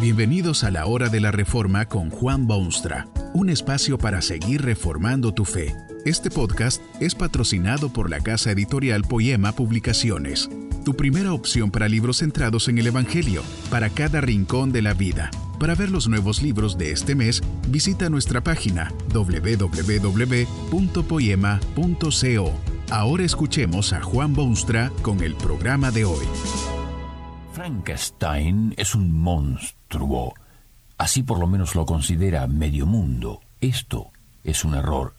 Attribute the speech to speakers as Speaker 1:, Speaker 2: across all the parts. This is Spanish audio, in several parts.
Speaker 1: Bienvenidos a la Hora de la Reforma con Juan Boonstra, un espacio para seguir reformando tu fe. Este podcast es patrocinado por la casa editorial Poema Publicaciones, tu primera opción para libros centrados en el Evangelio, para cada rincón de la vida. Para ver los nuevos libros de este mes, visita nuestra página www.poema.co. Ahora escuchemos a Juan Boonstra con el programa de hoy.
Speaker 2: Frankenstein es un monstruo. Así por lo menos lo considera medio mundo. Esto es un error.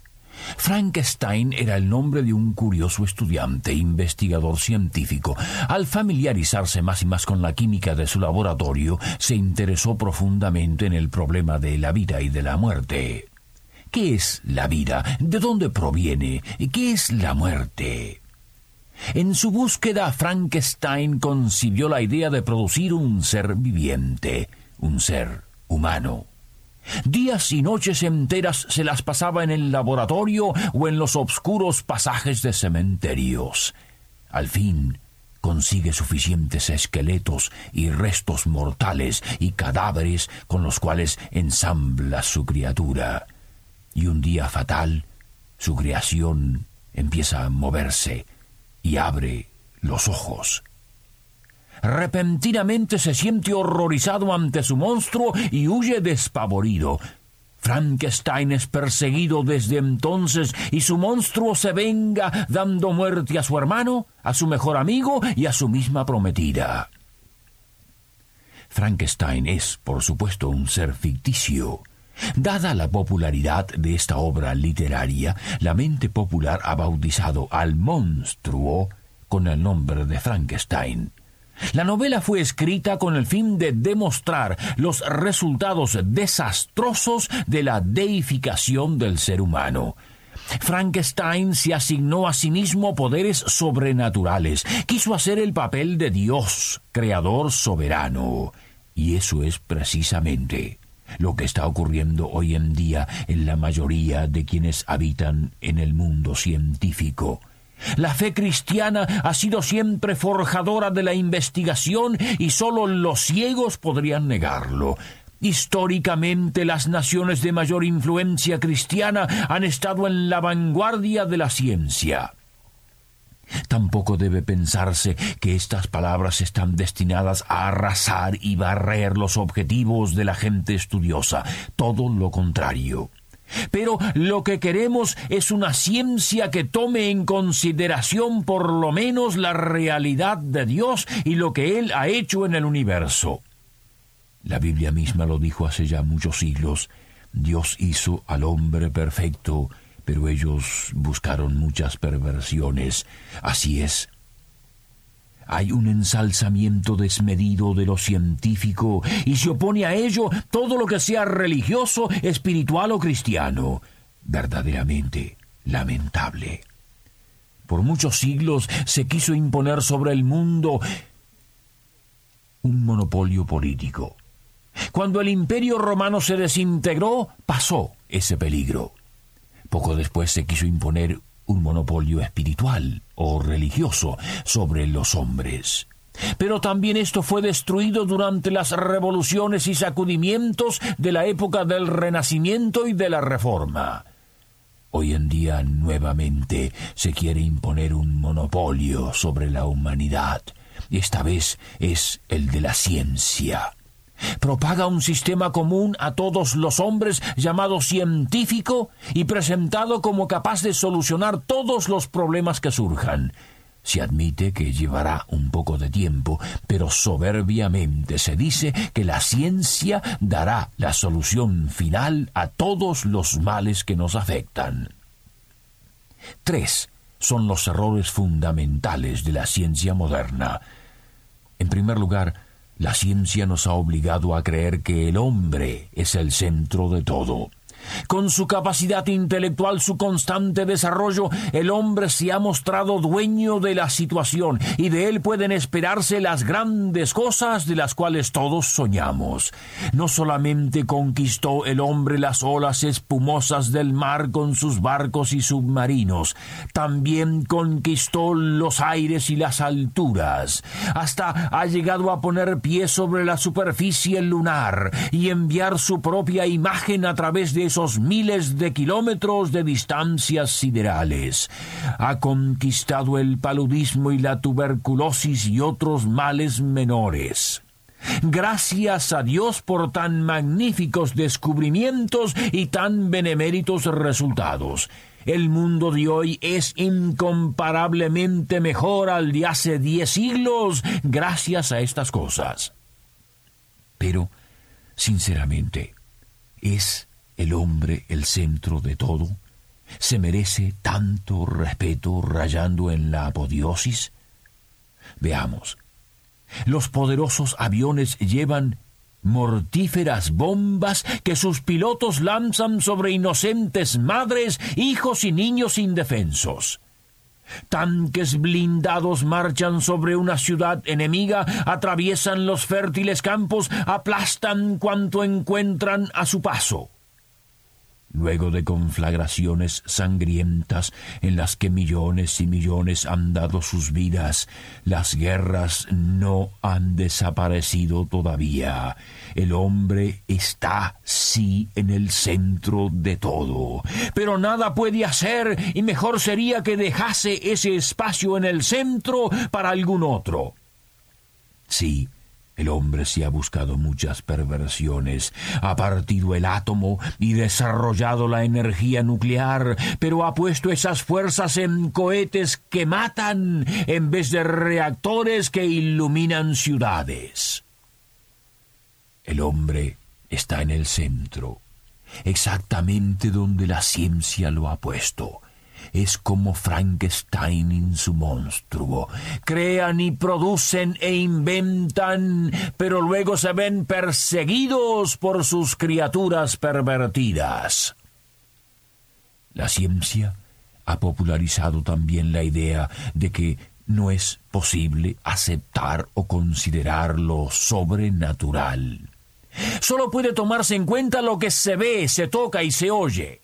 Speaker 2: Frankenstein era el nombre de un curioso estudiante, investigador científico. Al familiarizarse más y más con la química de su laboratorio, se interesó profundamente en el problema de la vida y de la muerte. ¿Qué es la vida? ¿De dónde proviene? ¿Qué es la muerte? En su búsqueda, Frankenstein concibió la idea de producir un ser viviente, un ser humano. Días y noches enteras se las pasaba en el laboratorio o en los oscuros pasajes de cementerios. Al fin, consigue suficientes esqueletos y restos mortales y cadáveres con los cuales ensambla su criatura. Y un día fatal, su creación empieza a moverse, y abre los ojos. Repentinamente se siente horrorizado ante su monstruo y huye despavorido. Frankenstein es perseguido desde entonces y su monstruo se venga dando muerte a su hermano, a su mejor amigo y a su misma prometida. Frankenstein es, por supuesto, un ser ficticio. Dada la popularidad de esta obra literaria, la mente popular ha bautizado al monstruo con el nombre de Frankenstein. La novela fue escrita con el fin de demostrar los resultados desastrosos de la deificación del ser humano. Frankenstein se asignó a sí mismo poderes sobrenaturales, quiso hacer el papel de Dios, creador soberano. Y eso es precisamente lo que está ocurriendo hoy en día en la mayoría de quienes habitan en el mundo científico. La fe cristiana ha sido siempre forjadora de la investigación y sólo los ciegos podrían negarlo. Históricamente las naciones de mayor influencia cristiana han estado en la vanguardia de la ciencia. Tampoco debe pensarse que estas palabras están destinadas a arrasar y barrer los objetivos de la gente estudiosa, todo lo contrario. Pero lo que queremos es una ciencia que tome en consideración por lo menos la realidad de Dios y lo que Él ha hecho en el universo. La Biblia misma lo dijo hace ya muchos siglos. Dios hizo al hombre perfecto pero ellos buscaron muchas perversiones. Así es. Hay un ensalzamiento desmedido de lo científico y se opone a ello todo lo que sea religioso, espiritual o cristiano. Verdaderamente lamentable. Por muchos siglos se quiso imponer sobre el mundo un monopolio político. Cuando el imperio romano se desintegró, pasó ese peligro. Poco después se quiso imponer un monopolio espiritual o religioso sobre los hombres. Pero también esto fue destruido durante las revoluciones y sacudimientos de la época del Renacimiento y de la Reforma. Hoy en día nuevamente se quiere imponer un monopolio sobre la humanidad, esta vez es el de la ciencia. Propaga un sistema común a todos los hombres llamado científico y presentado como capaz de solucionar todos los problemas que surjan. Se admite que llevará un poco de tiempo, pero soberbiamente se dice que la ciencia dará la solución final a todos los males que nos afectan. Tres son los errores fundamentales de la ciencia moderna. En primer lugar, la ciencia nos ha obligado a creer que el hombre es el centro de todo. Con su capacidad intelectual, su constante desarrollo, el hombre se ha mostrado dueño de la situación y de él pueden esperarse las grandes cosas de las cuales todos soñamos. No solamente conquistó el hombre las olas espumosas del mar con sus barcos y submarinos, también conquistó los aires y las alturas. Hasta ha llegado a poner pie sobre la superficie lunar y enviar su propia imagen a través de miles de kilómetros de distancias siderales. Ha conquistado el paludismo y la tuberculosis y otros males menores. Gracias a Dios por tan magníficos descubrimientos y tan beneméritos resultados. El mundo de hoy es incomparablemente mejor al de hace diez siglos gracias a estas cosas. Pero, sinceramente, ¿es el hombre el centro de todo? ¿Se merece tanto respeto rayando en la apoteosis? Veamos. Los poderosos aviones llevan mortíferas bombas que sus pilotos lanzan sobre inocentes madres, hijos y niños indefensos. Tanques blindados marchan sobre una ciudad enemiga, atraviesan los fértiles campos, aplastan cuanto encuentran a su paso luego de conflagraciones sangrientas en las que millones y millones han dado sus vidas, las guerras no han desaparecido todavía. El hombre está sí en el centro de todo, pero nada puede hacer y mejor sería que dejase ese espacio en el centro para algún otro. Sí, el hombre se ha buscado muchas perversiones, ha partido el átomo y desarrollado la energía nuclear, pero ha puesto esas fuerzas en cohetes que matan en vez de reactores que iluminan ciudades. El hombre está en el centro, exactamente donde la ciencia lo ha puesto, es como Frankenstein en su monstruo. Crean y producen e inventan, pero luego se ven perseguidos por sus criaturas pervertidas. La ciencia ha popularizado también la idea de que no es posible aceptar o considerar lo sobrenatural. Solo puede tomarse en cuenta lo que se ve, se toca y se oye.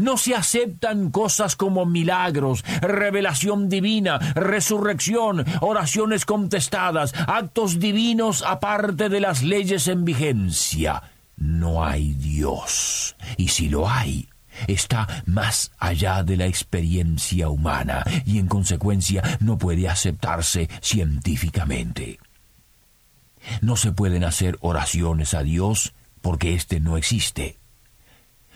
Speaker 2: No se aceptan cosas como milagros, revelación divina, resurrección, oraciones contestadas, actos divinos aparte de las leyes en vigencia. No hay Dios. Y si lo hay, está más allá de la experiencia humana y en consecuencia no puede aceptarse científicamente. No se pueden hacer oraciones a Dios porque éste no existe.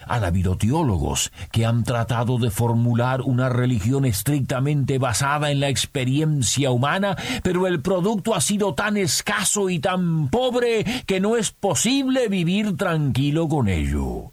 Speaker 2: Han habido teólogos que han tratado de formular una religión estrictamente basada en la experiencia humana, pero el producto ha sido tan escaso y tan pobre que no es posible vivir tranquilo con ello.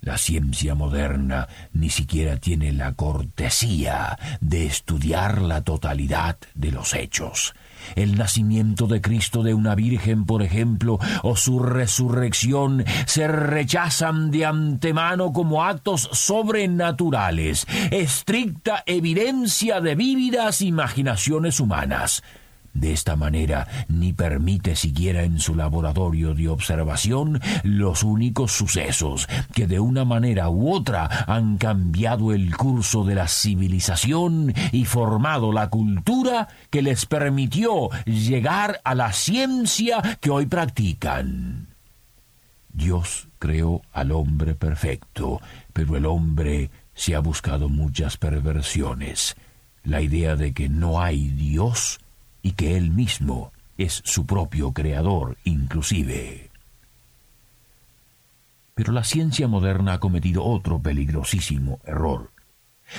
Speaker 2: La ciencia moderna ni siquiera tiene la cortesía de estudiar la totalidad de los hechos el nacimiento de Cristo de una Virgen, por ejemplo, o su resurrección, se rechazan de antemano como actos sobrenaturales, estricta evidencia de vívidas imaginaciones humanas. De esta manera, ni permite siquiera en su laboratorio de observación los únicos sucesos que de una manera u otra han cambiado el curso de la civilización y formado la cultura que les permitió llegar a la ciencia que hoy practican. Dios creó al hombre perfecto, pero el hombre se ha buscado muchas perversiones. La idea de que no hay Dios y que él mismo es su propio creador inclusive. Pero la ciencia moderna ha cometido otro peligrosísimo error.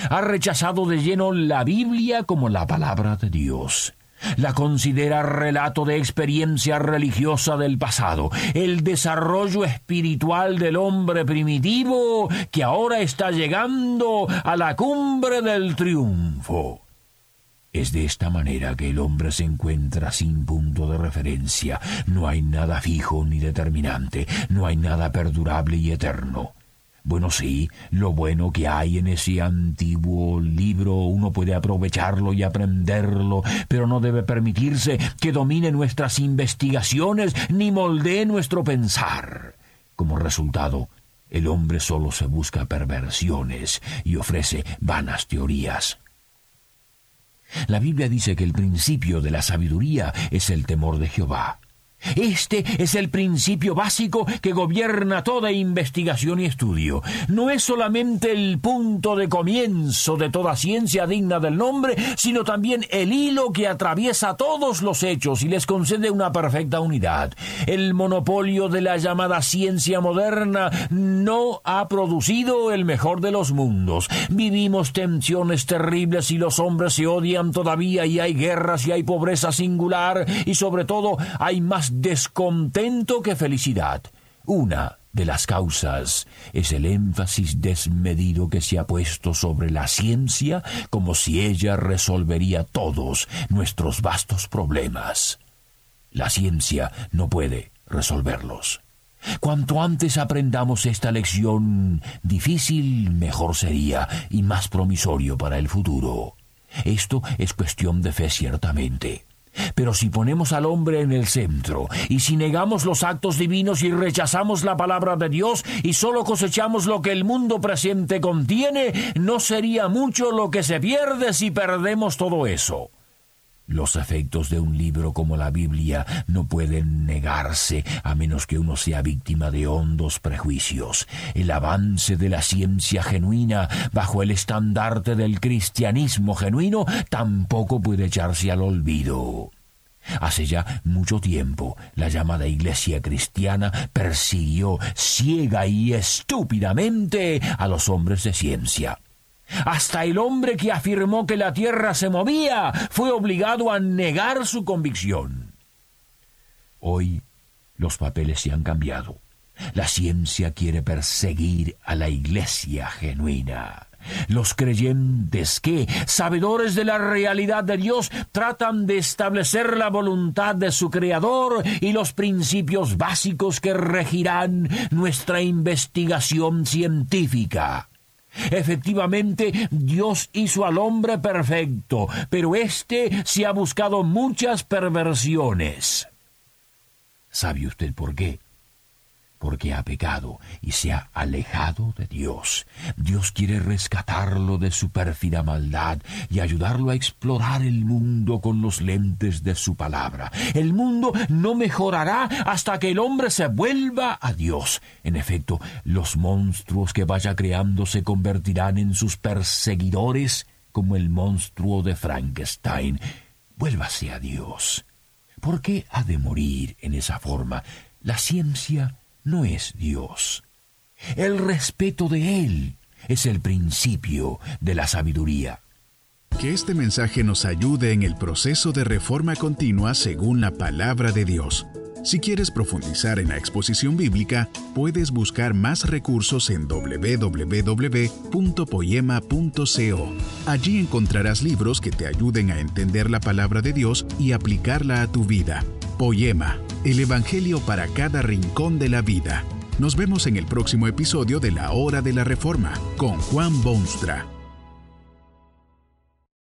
Speaker 2: Ha rechazado de lleno la Biblia como la palabra de Dios. La considera relato de experiencia religiosa del pasado, el desarrollo espiritual del hombre primitivo que ahora está llegando a la cumbre del triunfo. Es de esta manera que el hombre se encuentra sin punto de referencia. No hay nada fijo ni determinante, no hay nada perdurable y eterno. Bueno, sí, lo bueno que hay en ese antiguo libro uno puede aprovecharlo y aprenderlo, pero no debe permitirse que domine nuestras investigaciones ni moldee nuestro pensar. Como resultado, el hombre solo se busca perversiones y ofrece vanas teorías. La Biblia dice que el principio de la sabiduría es el temor de Jehová. Este es el principio básico que gobierna toda investigación y estudio. No es solamente el punto de comienzo de toda ciencia digna del nombre, sino también el hilo que atraviesa todos los hechos y les concede una perfecta unidad. El monopolio de la llamada ciencia moderna no ha producido el mejor de los mundos. Vivimos tensiones terribles y los hombres se odian todavía y hay guerras y hay pobreza singular y sobre todo hay descontento que felicidad. Una de las causas es el énfasis desmedido que se ha puesto sobre la ciencia como si ella resolvería todos nuestros vastos problemas. La ciencia no puede resolverlos. Cuanto antes aprendamos esta lección difícil, mejor sería y más promisorio para el futuro. Esto es cuestión de fe ciertamente. Pero si ponemos al hombre en el centro, y si negamos los actos divinos y rechazamos la palabra de Dios, y solo cosechamos lo que el mundo presente contiene, no sería mucho lo que se pierde si perdemos todo eso. Los efectos de un libro como la Biblia no pueden negarse a menos que uno sea víctima de hondos prejuicios. El avance de la ciencia genuina bajo el estandarte del cristianismo genuino tampoco puede echarse al olvido. Hace ya mucho tiempo la llamada Iglesia cristiana persiguió ciega y estúpidamente a los hombres de ciencia. Hasta el hombre que afirmó que la tierra se movía fue obligado a negar su convicción. Hoy los papeles se han cambiado. La ciencia quiere perseguir a la iglesia genuina. Los creyentes que, sabedores de la realidad de Dios, tratan de establecer la voluntad de su Creador y los principios básicos que regirán nuestra investigación científica. Efectivamente, Dios hizo al hombre perfecto, pero éste se ha buscado muchas perversiones. ¿Sabe usted por qué? Porque ha pecado y se ha alejado de Dios. Dios quiere rescatarlo de su pérfida maldad y ayudarlo a explorar el mundo con los lentes de su palabra. El mundo no mejorará hasta que el hombre se vuelva a Dios. En efecto, los monstruos que vaya creando se convertirán en sus perseguidores como el monstruo de Frankenstein. Vuélvase a Dios. ¿Por qué ha de morir en esa forma? La ciencia no es Dios. El respeto de Él es el principio de la sabiduría.
Speaker 1: Que este mensaje nos ayude en el proceso de reforma continua según la palabra de Dios. Si quieres profundizar en la exposición bíblica, puedes buscar más recursos en www.poema.co. Allí encontrarás libros que te ayuden a entender la palabra de Dios y aplicarla a tu vida. Poema, el Evangelio para cada rincón de la vida. Nos vemos en el próximo episodio de La Hora de la Reforma con Juan Bonstra.